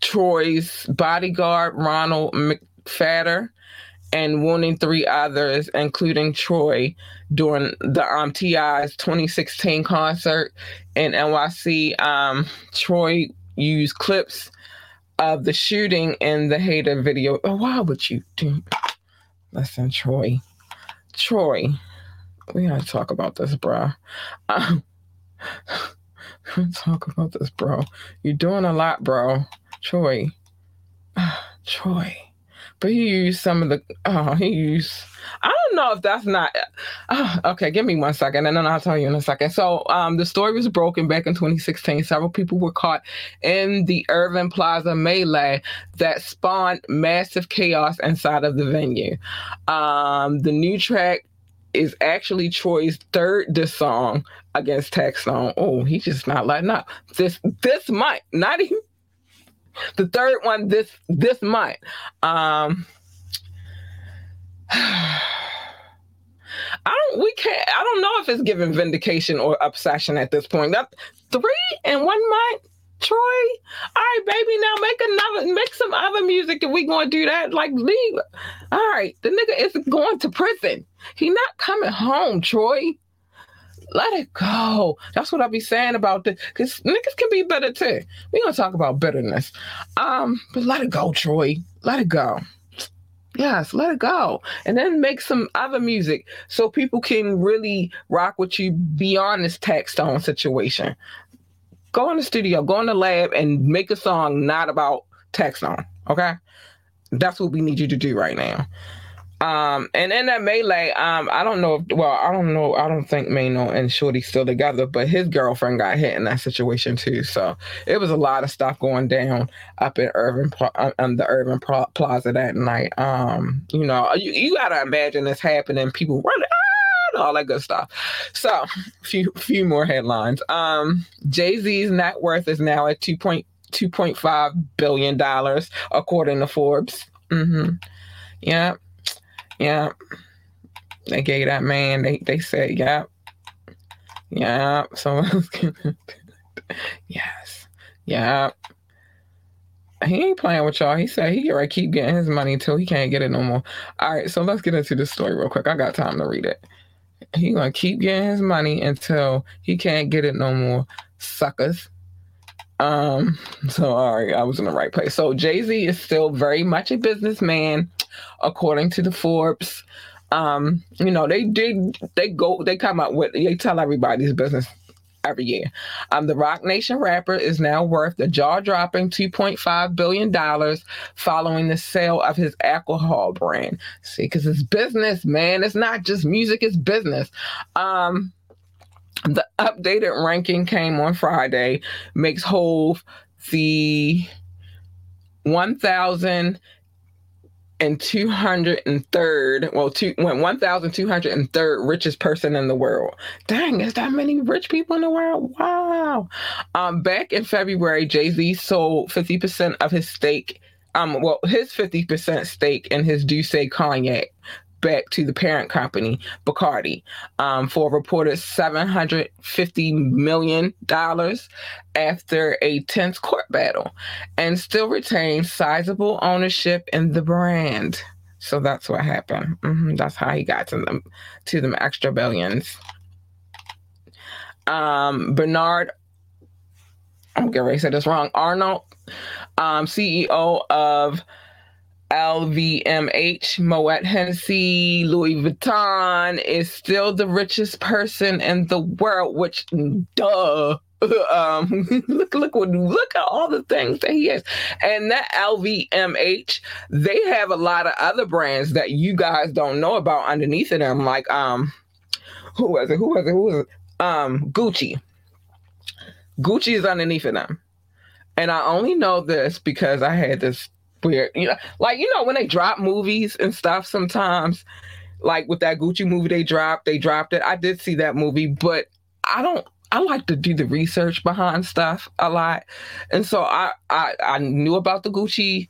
Troy's bodyguard, Ronald McPhatter, and wounding three others, including Troy, during the um, TI's 2016 concert in NYC. Um, Troy used clips of the shooting in the hater video. Oh, why would you do? Listen, Troy. Troy, we gotta talk about this, bro. Um, talk about this, bro. You're doing a lot, bro. Troy. Troy. But he used some of the oh, he used I don't know if that's not oh, okay, give me one second and then I'll tell you in a second. So um the story was broken back in 2016. Several people were caught in the Irving Plaza melee that spawned massive chaos inside of the venue. Um the new track is actually Troy's third diss song against Taxstone. Oh, he's just not letting up. This this month, not even the third one this this month. Um I don't we can't I don't know if it's giving vindication or obsession at this point. That three in one month Troy, all right, baby, now make another, make some other music if we gonna do that. Like, leave. All right, the nigga is going to prison. He not coming home, Troy. Let it go. That's what I be saying about this. Cause niggas can be better too. We gonna talk about bitterness. Um, but let it go, Troy. Let it go. Yes, let it go. And then make some other music so people can really rock with you beyond this Taxstone situation go in the studio, go in the lab, and make a song not about Taxstone. Okay, that's what we need you to do right now. Um, and in that melee, um, I don't know. If, well, I don't know. I don't think Maino and Shorty still together, but his girlfriend got hit in that situation too. So it was a lot of stuff going down up in Irving, um, um the Irving Plaza that night. Um, you know, you, you gotta imagine this happening. People running. Ah, all that good stuff. So, few few more headlines. Um, Jay Z's net worth is now at two point two point five billion dollars, according to Forbes. Mm-hmm. Yeah. Yeah. They gave that man, they, they said, yep. Yeah. So yes. Yeah. He ain't playing with y'all. He said he right keep getting his money until he can't get it no more. All right, so let's get into the story real quick. I got time to read it. He gonna keep getting his money until he can't get it no more. Suckers. Um, so all right, I was in the right place. So Jay-Z is still very much a businessman according to the Forbes. Um, you know, they did they go they come out with they tell everybody's business every year. Um, the Roc Nation rapper is now worth the jaw-dropping $2.5 billion following the sale of his alcohol brand. See, because it's business, man. It's not just music, it's business. Um, the updated ranking came on Friday, makes Hove the 1,000 and 203rd, well, two, 1,203rd richest person in the world. Dang, is that many rich people in the world? Wow. Um, back in February, Jay Z sold 50% of his stake, um, well, his 50% stake in his D'ussé cognac back to the parent company, Bacardi, um, for reported $750 million after a tense court battle and still retains sizable ownership in the brand. So that's what happened. Mm-hmm. That's how he got to them to them extra billions. Um, Bernard, I'm getting ready to say this wrong. Arnold, um, CEO of LVMH, Moet Hennessy, Louis Vuitton is still the richest person in the world, which duh. Um, look, look, look at all the things that he has, and that LVMH, they have a lot of other brands that you guys don't know about underneath of them, like um, who was it? Who was it? Who was it? Um, Gucci. Gucci is underneath of them, and I only know this because I had this weird. You know, like you know when they drop movies and stuff sometimes, like with that Gucci movie they dropped, they dropped it. I did see that movie, but I don't. I like to do the research behind stuff a lot, and so I I, I knew about the Gucci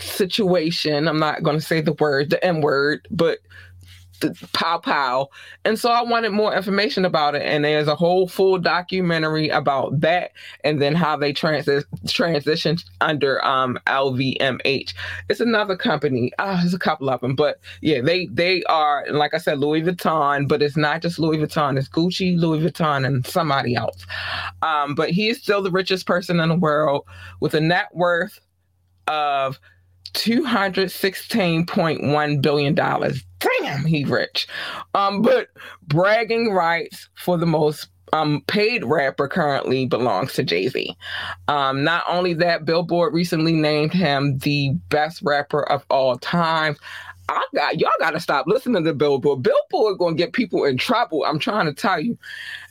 situation. I'm not going to say the word, the N word, but pow pow. And so I wanted more information about it. And there's a whole full documentary about that and then how they transi- transitioned under um, LVMH. It's another company. Ah, there's a couple of them. But yeah, they they are, like I said, Louis Vuitton, but it's not just Louis Vuitton, it's Gucci, Louis Vuitton, and somebody else. Um, but he is still the richest person in the world with a net worth of $216.1 billion. Damn, he rich. Um, but bragging rights for the most um, paid rapper currently belongs to Jay Z. Um, not only that, Billboard recently named him the best rapper of all time. I got y'all got to stop listening to Billboard. Billboard gonna get people in trouble. I'm trying to tell you.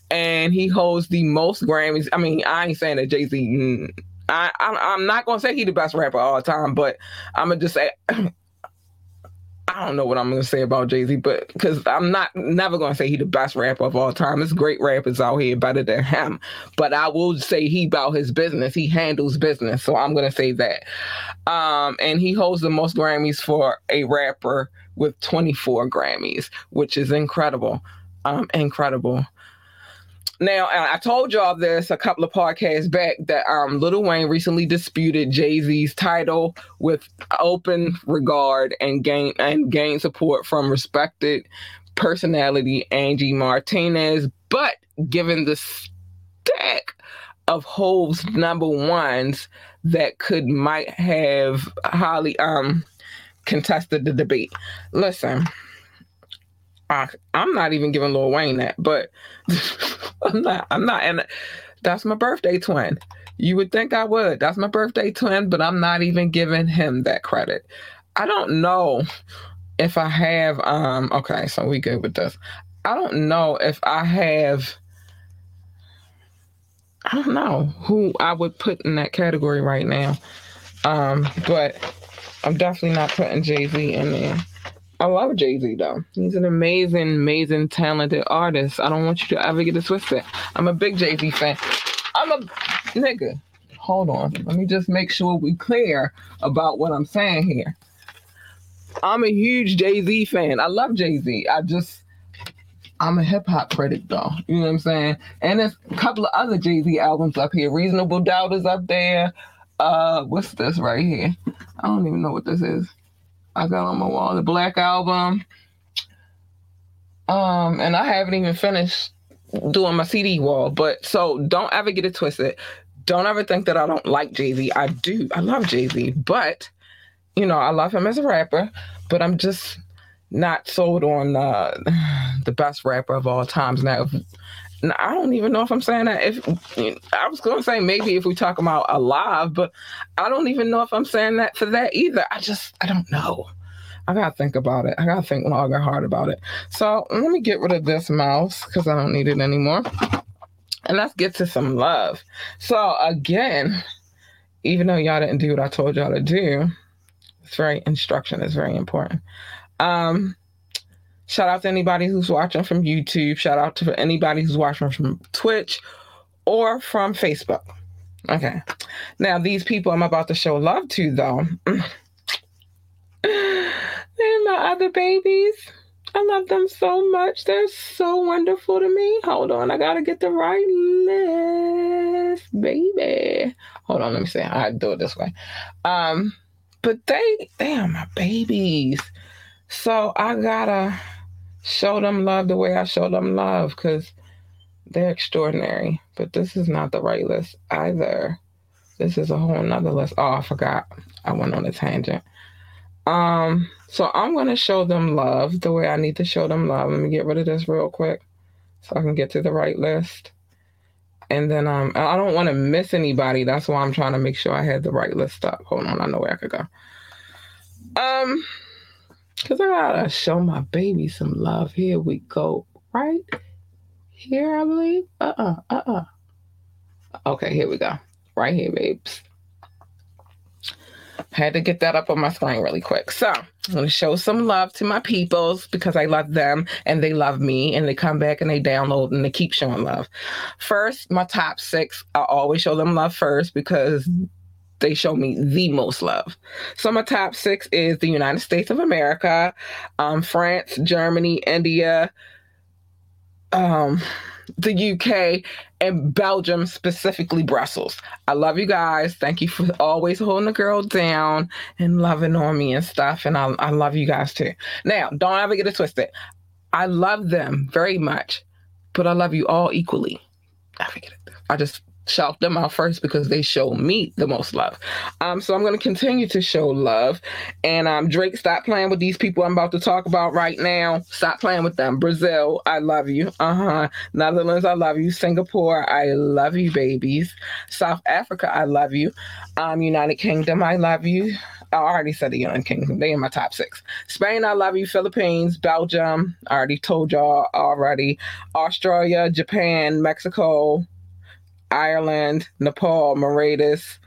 And he holds the most Grammys. I mean, I ain't saying that Jay Z mm, I, I am not gonna say he the best rapper all time, but I'm gonna just say I don't know what I'm gonna say about Jay Z, but because I'm not never gonna say he the best rapper of all time. There's great rappers out here better than him, but I will say he about his business. He handles business, so I'm gonna say that. Um, and he holds the most Grammys for a rapper with 24 Grammys, which is incredible. Um, incredible. Now, I told y'all this a couple of podcasts back that um, Lil Wayne recently disputed Jay Z's title with open regard and gain and gained support from respected personality Angie Martinez. But given the stack of Hove's number ones that could might have highly um contested the debate. Listen. I, I'm not even giving Lil Wayne that, but I'm not. I'm not. And that's my birthday twin. You would think I would. That's my birthday twin, but I'm not even giving him that credit. I don't know. if I have um okay, so we good with this. I don't know if I have I don't know who I would put in that category right now. Um, but I'm definitely not putting Jay Z in there. I love Jay Z though. He's an amazing, amazing, talented artist. I don't want you to ever get it twisted. I'm a big Jay Z fan. I'm a nigga. Hold on. Let me just make sure we clear about what I'm saying here. I'm a huge Jay Z fan. I love Jay Z. I just I'm a hip hop critic though. You know what I'm saying? And there's a couple of other Jay Z albums up here. Reasonable Doubt is up there. Uh, what's this right here? I don't even know what this is. I got on my wall the Black Album. Um, and I haven't even finished doing my CD wall. But so don't ever get it twisted. Don't ever think that I don't like Jay Z. I do. I love Jay Z, but you know I love him as a rapper. But I'm just not sold on uh, the best rapper of all times. Now, now, I don't even know if I'm saying that. If I was going to say maybe if we talk about alive, but I don't even know if I'm saying that for that either. I just I don't know. I gotta think about it. I gotta think long and hard about it. So let me get rid of this mouse because I don't need it anymore. And let's get to some love. So again, even though y'all didn't do what I told y'all to do, it's very instruction is very important. Um, shout out to anybody who's watching from YouTube. Shout out to anybody who's watching from Twitch or from Facebook. Okay. Now, these people I'm about to show love to, though, they're my other babies. I love them so much. They're so wonderful to me. Hold on, I gotta get the right list, baby. Hold on, let me see. I do it this way. Um, but they they are my babies. So I gotta show them love the way I show them love because they're extraordinary. But this is not the right list either. This is a whole nother list. Oh, I forgot. I went on a tangent. Um, so I'm gonna show them love the way I need to show them love. Let me get rid of this real quick so I can get to the right list. And then um I don't want to miss anybody. That's why I'm trying to make sure I had the right list up. Hold on, I know where I could go. Um Cause I gotta show my baby some love. Here we go. Right here, I believe. Uh-uh. Uh-uh. Okay, here we go. Right here, babes. Had to get that up on my screen really quick. So I'm gonna show some love to my peoples because I love them and they love me and they come back and they download and they keep showing love. First, my top six, I always show them love first because mm-hmm. They show me the most love. So my top six is the United States of America, um, France, Germany, India, um, the UK, and Belgium, specifically Brussels. I love you guys. Thank you for always holding the girl down and loving on me and stuff. And I, I love you guys too. Now, don't ever get it twisted. I love them very much, but I love you all equally. I forget it. I just shout them out first because they show me the most love. Um, so I'm going to continue to show love. And um, Drake, stop playing with these people I'm about to talk about right now. Stop playing with them. Brazil, I love you. Uh huh. Netherlands, I love you. Singapore, I love you, babies. South Africa, I love you. Um, United Kingdom, I love you. I already said the United Kingdom. They in my top six. Spain, I love you. Philippines, Belgium, I already told y'all already. Australia, Japan, Mexico, Ireland, Nepal, Mauritius,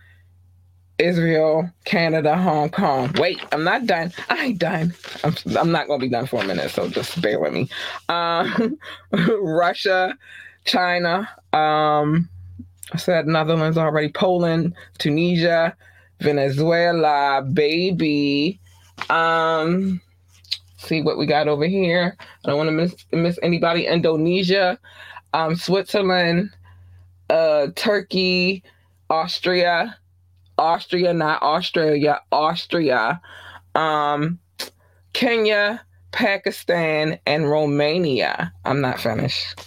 Israel, Canada, Hong Kong. Wait, I'm not done. I ain't done. I'm, I'm not going to be done for a minute, so just bear with me. Um, Russia, China, um, I said Netherlands already, Poland, Tunisia, Venezuela, baby. Um, see what we got over here. I don't want to miss, miss anybody. Indonesia, um, Switzerland, uh, Turkey, Austria, Austria, not Australia, Austria, um, Kenya, Pakistan, and Romania. I'm not finished.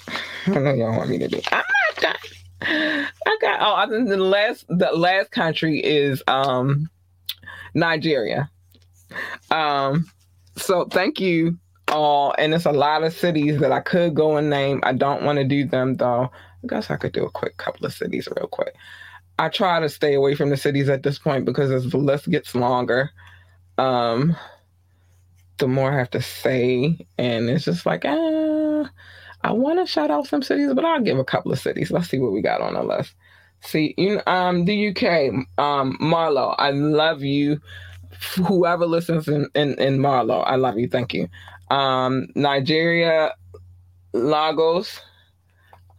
I know y'all want me to do. I'm not done. I got oh, I think the last the last country is um Nigeria. Um, so thank you all, and it's a lot of cities that I could go and name. I don't want to do them though. I guess I could do a quick couple of cities real quick. I try to stay away from the cities at this point because as the list gets longer, um, the more I have to say. And it's just like, ah, I want to shout out some cities, but I'll give a couple of cities. Let's see what we got on the list. See, you um, the UK, um, Marlow, I love you. Whoever listens in, in, in Marlow, I love you. Thank you. Um, Nigeria, Lagos.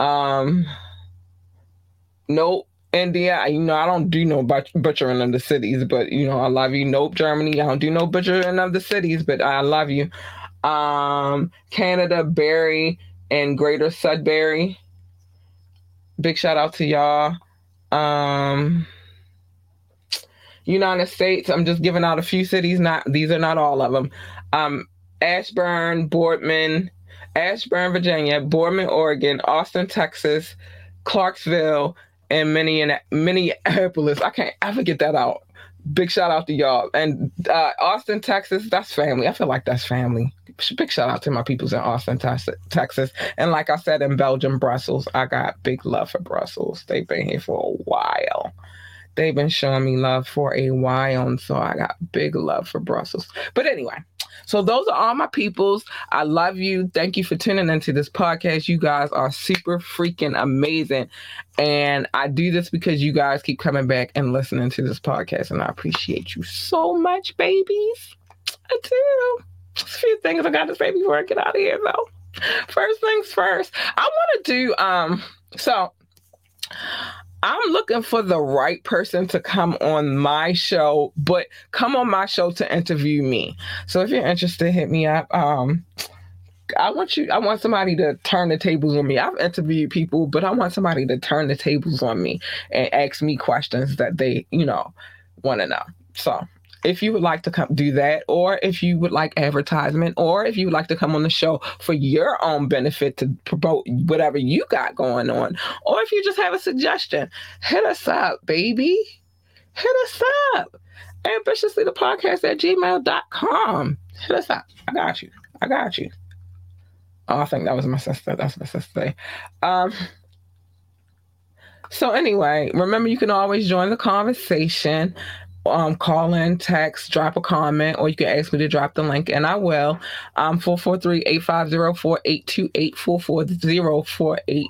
Um, nope. India, you know, I don't do no butchering of the cities, but you know, I love you. Nope, Germany, I don't do no butchering of the cities, but I love you. Um, Canada, Barrie, and Greater Sudbury. Big shout out to y'all. Um, United States, I'm just giving out a few cities. Not these are not all of them. Um, Ashburn, Boardman, Ashburn, Virginia, Boardman, Oregon, Austin, Texas, Clarksville, and Minneapolis. I can't ever get that out. Big shout out to y'all. And uh, Austin, Texas, that's family. I feel like that's family. Big shout out to my peoples in Austin, Texas. And like I said, in Belgium, Brussels, I got big love for Brussels. They've been here for a while they've been showing me love for a while. And so I got big love for Brussels. But anyway, so those are all my peoples. I love you. Thank you for tuning into this podcast. You guys are super freaking amazing. And I do this because you guys keep coming back and listening to this podcast. And I appreciate you so much, babies. I do. Just a few things I got to say before I get out of here though. First things first. I want to do um so I'm looking for the right person to come on my show, but come on my show to interview me. So if you're interested, hit me up. Um, I want you, I want somebody to turn the tables on me. I've interviewed people, but I want somebody to turn the tables on me and ask me questions that they, you know, want to know. So if you would like to come do that, or if you would like advertisement, or if you would like to come on the show for your own benefit to promote whatever you got going on, or if you just have a suggestion, hit us up, baby. Hit us up. Ambitiously the podcast at gmail.com. Hit us up. I got you. I got you. Oh, I think that was my sister. That's my sister. Um, so anyway, remember you can always join the conversation um, call in, text, drop a comment, or you can ask me to drop the link, and I will. Um, 443-850-4828, 440-48,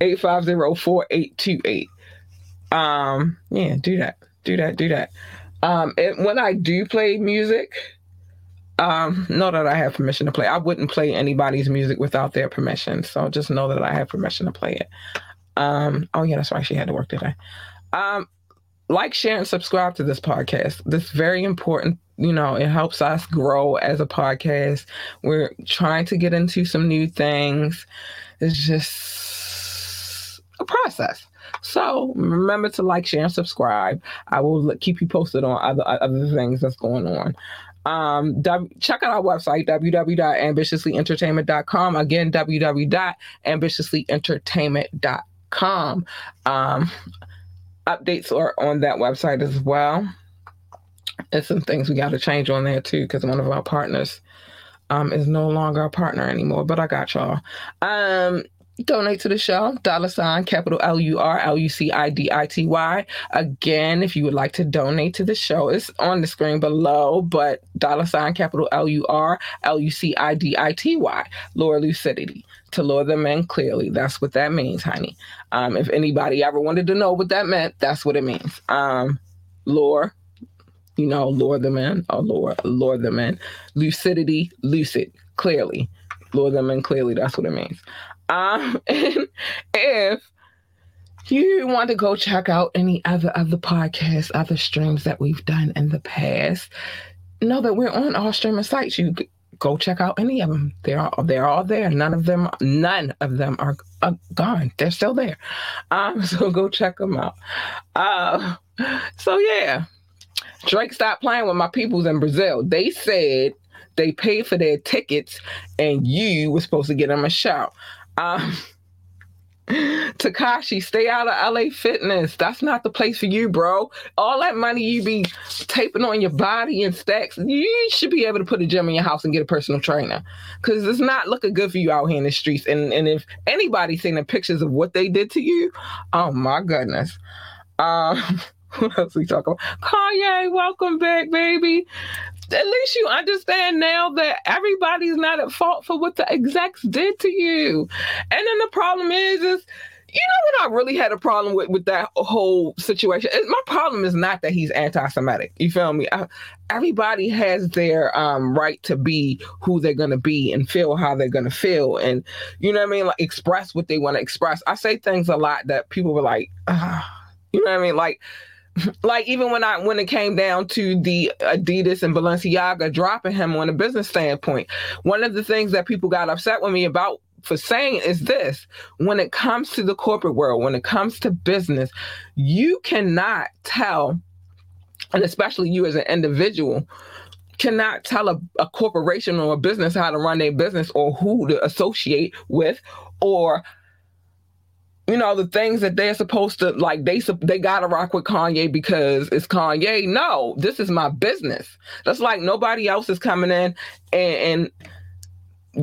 443-850-4828. Um, yeah, do that. Do that, do that. Um, and when I do play music, um, know that I have permission to play. I wouldn't play anybody's music without their permission. So just know that I have permission to play it. Um, oh yeah, that's why she had to work today. Um, like, share, and subscribe to this podcast. This very important. You know, it helps us grow as a podcast. We're trying to get into some new things. It's just a process. So remember to like, share, and subscribe. I will keep you posted on other other things that's going on. Um, w- check out our website, www.ambitiouslyentertainment.com. Again, www.ambitiouslyentertainment.com. Um, updates are on that website as well. And some things we got to change on there too, because one of our partners um, is no longer a partner anymore. But I got y'all. Um, donate to the show dollar sign capital l-u-r l-u-c-i-d-i-t-y again if you would like to donate to the show it's on the screen below but dollar sign capital l-u-r l-u-c-i-d-i-t-y lower lucidity to lure them in clearly. That's what that means, honey. Um, if anybody ever wanted to know what that meant, that's what it means. Um, lure, you know, lure them in, or lure, lure them in. Lucidity, lucid, clearly. Lure them in clearly, that's what it means. Um, and if you want to go check out any other of the podcasts, other streams that we've done in the past, know that we're on all streaming sites. You go check out any of them. They're all, they're all there. None of them none of them are uh, gone. They're still there. Um, so go check them out. Uh, so yeah, Drake stopped playing with my peoples in Brazil. They said they paid for their tickets and you were supposed to get them a shout. Um, Tekashi, stay out of LA Fitness. That's not the place for you, bro. All that money you be taping on your body and stacks, you should be able to put a gym in your house and get a personal trainer. Cause it's not looking good for you out here in the streets. And and if anybody's seen the pictures of what they did to you, oh my goodness. Um What else we talk about? Kanye, welcome back, baby. At least you understand now that everybody's not at fault for what the execs did to you. And then the problem is, is you know what I really had a problem with with that whole situation. My problem is not that he's anti-Semitic. You feel me? I, everybody has their um, right to be who they're gonna be and feel how they're gonna feel, and you know what I mean. Like express what they want to express. I say things a lot that people were like, ah, you know what I mean, like like even when I when it came down to the Adidas and Balenciaga dropping him on a business standpoint, one of the things that people got upset with me about for saying is this. When it comes to the corporate world, when it comes to business, you cannot tell, and especially you as an individual, cannot tell a, a corporation or a business how to run their business or who to associate with or you know the things that they're supposed to like they they gotta rock with kanye because it's kanye. No this is my business. That's like nobody else is coming in and, and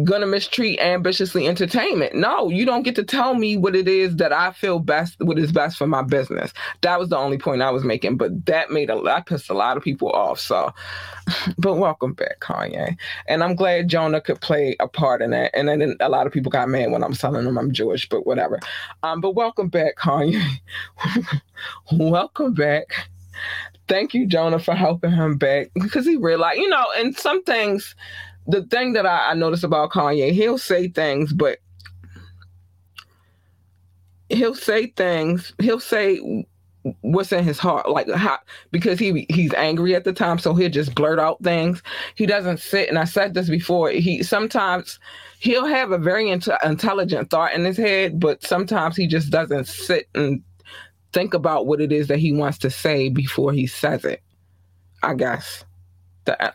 gonna mistreat ambitiously entertainment. No, you don't get to tell me what it is that I feel best, what is best for my business. That was the only point I was making, but that made a lot pissed a lot of people off. So, but welcome back, Kanye. And I'm glad Jonah could play a part in that. And then a lot of people got mad when I'm telling them I'm Jewish, but whatever. Um, but welcome back, Kanye. welcome back. Thank you, Jonah, for helping him back because he realized, you know, and some things the thing that I, I notice about Kanye, he'll say things, but he'll say things. He'll say what's in his heart, like how because he he's angry at the time, so he'll just blurt out things. He doesn't sit, and I said this before. He sometimes he'll have a very int- intelligent thought in his head, but sometimes he just doesn't sit and think about what it is that he wants to say before he says it. I guess.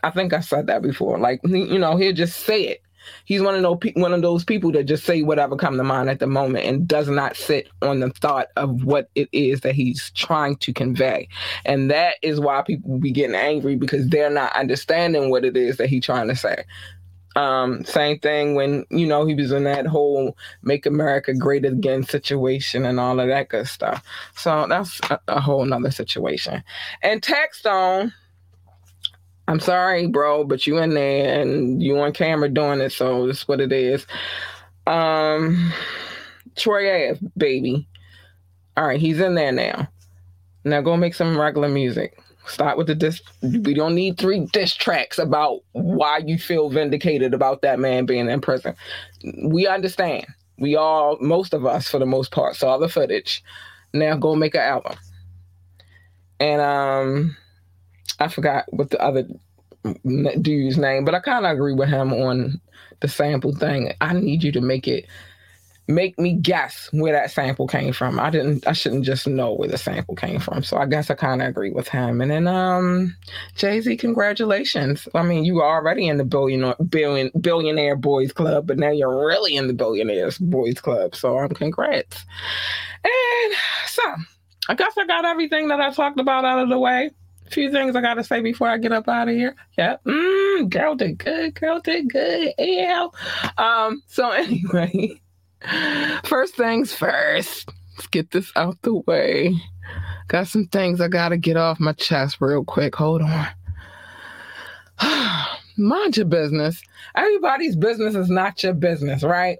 I think I said that before. Like you know, he'll just say it. He's one of those one of those people that just say whatever come to mind at the moment and does not sit on the thought of what it is that he's trying to convey. And that is why people be getting angry because they're not understanding what it is that he's trying to say. Um, same thing when you know he was in that whole "Make America Great Again" situation and all of that good stuff. So that's a, a whole nother situation. And Taxstone I'm sorry, bro, but you in there and you on camera doing it, so it's what it is. Um, Troy Ave, baby. All right, he's in there now. Now go make some regular music. Start with the disc. We don't need three diss tracks about why you feel vindicated about that man being in prison. We understand. We all, most of us, for the most part, saw the footage. Now go make an album. And um I forgot what the other dude's name, but I kind of agree with him on the sample thing. I need you to make it make me guess where that sample came from. I didn't I shouldn't just know where the sample came from. So I guess I kind of agree with him. And then um Jay-Z, congratulations. I mean, you were already in the billionaire billion billionaire boys club, but now you're really in the billionaires boys club. So um congrats. And so I guess I got everything that I talked about out of the way few things I gotta say before I get up out of here. Yeah, mm, girl did good. Girl did good. Yeah. Um. So anyway, first things first. Let's get this out the way. Got some things I gotta get off my chest real quick. Hold on. Mind your business. Everybody's business is not your business, right?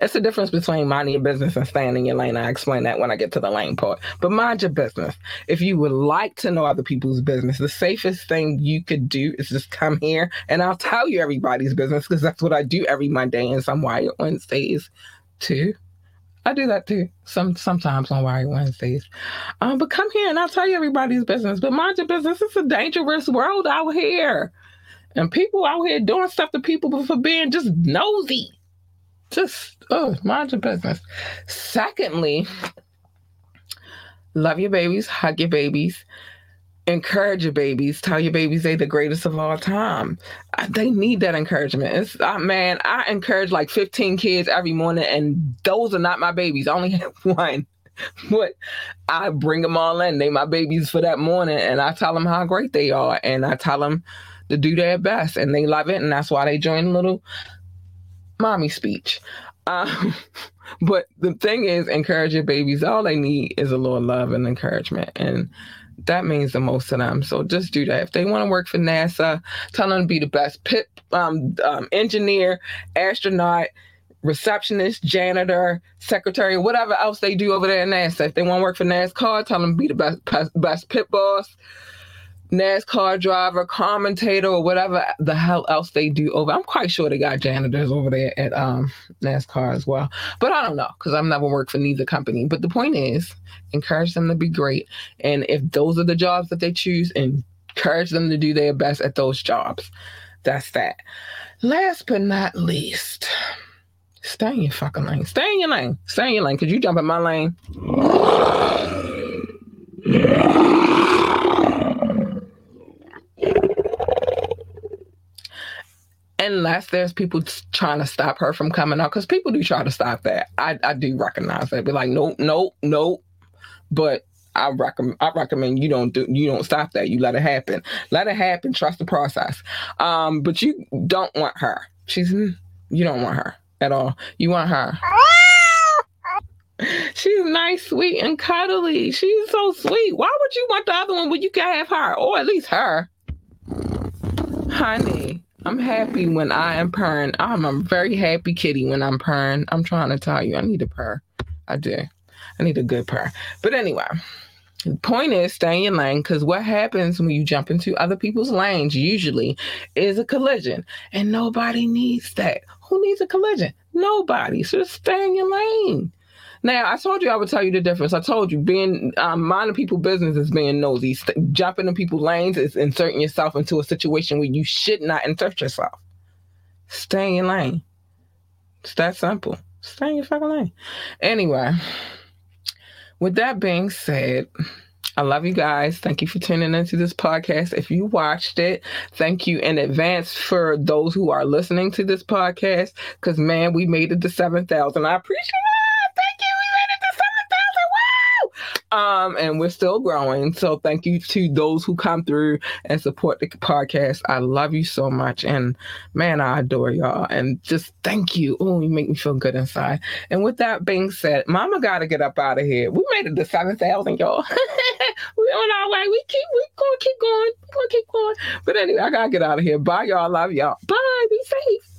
It's the difference between minding your business and staying in your lane. I explain that when I get to the lane part. But mind your business. If you would like to know other people's business, the safest thing you could do is just come here and I'll tell you everybody's business because that's what I do every Monday and some Wired Wednesdays too. I do that too. Some sometimes on Wired Wednesdays. Um, but come here and I'll tell you everybody's business. But mind your business. It's a dangerous world out here. And people out here doing stuff to people for being just nosy just oh mind your business secondly love your babies hug your babies encourage your babies tell your babies they're the greatest of all time. They need that encouragement. It's uh, man i encourage like 15 kids every morning and those are not my babies. I only have one. But i bring them all in. They my babies for that morning and i tell them how great they are and i tell them to do their best and they love it and that's why they join little mommy speech. Um, but the thing is, encourage your babies. All they need is a little love and encouragement. And that means the most to them. So just do that. If they want to work for NASA, tell them to be the best pit um, um, engineer, astronaut, receptionist, janitor, secretary, whatever else they do over there at NASA. If they want to work for NASCAR, tell them to be the best best pit boss, NASCAR driver, commentator, or whatever the hell else they do over. I'm quite sure they got janitors over there at um, NASCAR as well. But I don't know because I've never worked for neither company. But the point is, encourage them to be great. And if those are the jobs that they choose, encourage them to do their best at those jobs. That's that. Last but not least, stay in your fucking lane. Stay in your lane. Stay in your lane. Could you jump in my lane? Unless there's people trying to stop her from coming out, because people do try to stop that. I, I do recognize that. Be like, nope, nope, nope. But I recommend I recommend you don't do you don't stop that. You let it happen. Let it happen. Trust the process. Um, but you don't want her. She's you don't want her at all. You want her. She's nice, sweet, and cuddly. She's so sweet. Why would you want the other one when you can have her, or at least her? Honey, I'm happy when I am purring. I'm a very happy kitty when I'm purring. I'm trying to tell you, I need a purr. I do. I need a good purr. But anyway, the point is stay in your lane because what happens when you jump into other people's lanes usually is a collision. And nobody needs that. Who needs a collision? Nobody. So just stay in your lane. Now, I told you I would tell you the difference. I told you being um, minding people business is being nosy. St- jumping in people's lanes is inserting yourself into a situation where you should not insert yourself. Stay in your lane. It's that simple. Stay in your fucking lane. Anyway, with that being said, I love you guys. Thank you for tuning into this podcast. If you watched it, thank you in advance for those who are listening to this podcast. Because man, we made it to seven thousand. I appreciate it. Um, and we're still growing. So thank you to those who come through and support the podcast. I love you so much. And man, I adore y'all. And just thank you. Oh, you make me feel good inside. And with that being said, mama gotta get up out of here. We made it to seven thousand, y'all. we on our way. We keep we gonna keep going. we gonna keep going. But anyway, I gotta get out of here. Bye y'all. Love y'all. Bye. Be safe.